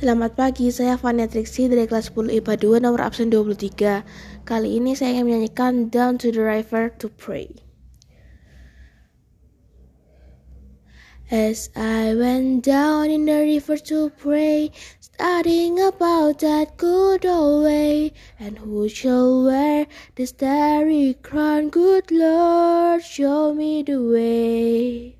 Selamat pagi, saya Fania Trixie dari kelas 10 IPA 2 nomor absen 23. Kali ini saya ingin menyanyikan Down to the River to Pray. As I went down in the river to pray, studying about that good old way, and who shall wear the starry crown, good Lord, show me the way.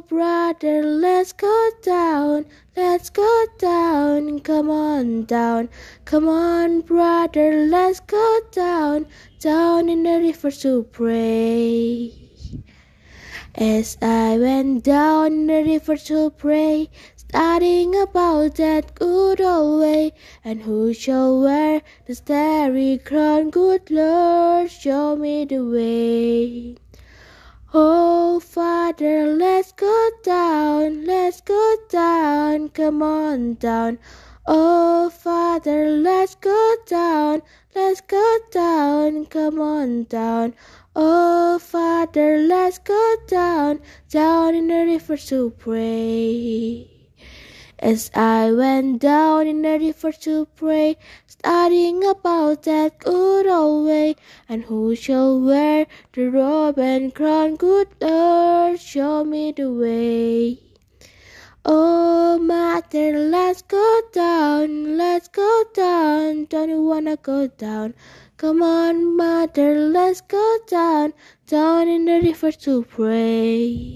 brother, let's go down, let's go down, come on down, come on, brother, let's go down, down in the river to pray. As I went down the river to pray, studying about that good old way, and who shall wear the starry crown, good Lord, show me the way. Oh, Father, let's go down, let's go down, come on down. Oh, Father, let's go down, let's go down, come on down. Oh, Father, let's go down, down in the river to pray. As I went down in the river to pray, studying about that good old way, and who shall wear the robe and crown, good Lord, show me the way. Oh, mother, let's go down, let's go down, don't you wanna go down? Come on, mother, let's go down, down in the river to pray.